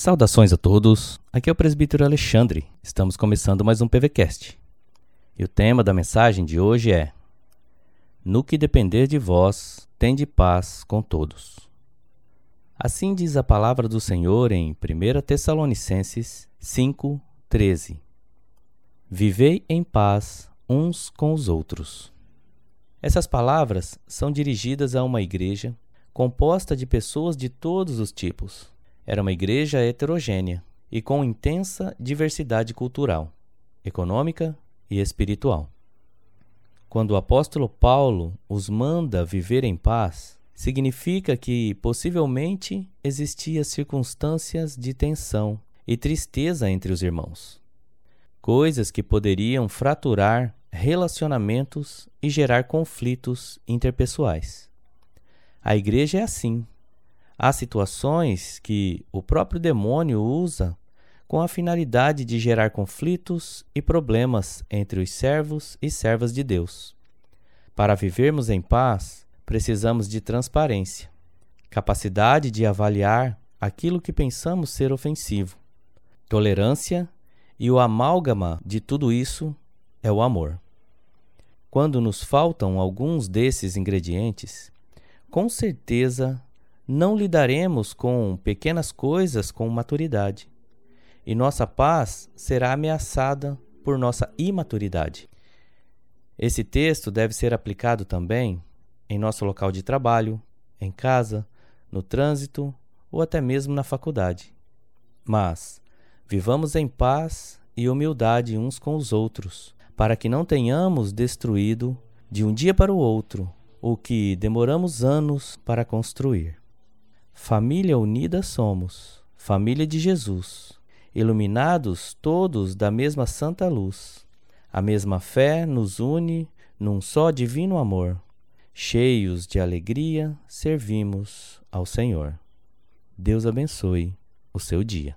Saudações a todos, aqui é o presbítero Alexandre. Estamos começando mais um PVCast. E o tema da mensagem de hoje é: No que depender de vós, tende paz com todos. Assim diz a palavra do Senhor em 1 Tessalonicenses 5:13. Vivei em paz uns com os outros. Essas palavras são dirigidas a uma igreja composta de pessoas de todos os tipos era uma igreja heterogênea e com intensa diversidade cultural, econômica e espiritual. Quando o apóstolo Paulo os manda viver em paz, significa que possivelmente existiam circunstâncias de tensão e tristeza entre os irmãos, coisas que poderiam fraturar relacionamentos e gerar conflitos interpessoais. A igreja é assim, Há situações que o próprio demônio usa com a finalidade de gerar conflitos e problemas entre os servos e servas de Deus. Para vivermos em paz, precisamos de transparência, capacidade de avaliar aquilo que pensamos ser ofensivo, tolerância e o amálgama de tudo isso é o amor. Quando nos faltam alguns desses ingredientes, com certeza não lidaremos com pequenas coisas com maturidade, e nossa paz será ameaçada por nossa imaturidade. Esse texto deve ser aplicado também em nosso local de trabalho, em casa, no trânsito ou até mesmo na faculdade. Mas vivamos em paz e humildade uns com os outros, para que não tenhamos destruído de um dia para o outro o que demoramos anos para construir. Família unida somos, família de Jesus, iluminados todos da mesma santa luz. A mesma fé nos une num só divino amor. Cheios de alegria, servimos ao Senhor. Deus abençoe o seu dia.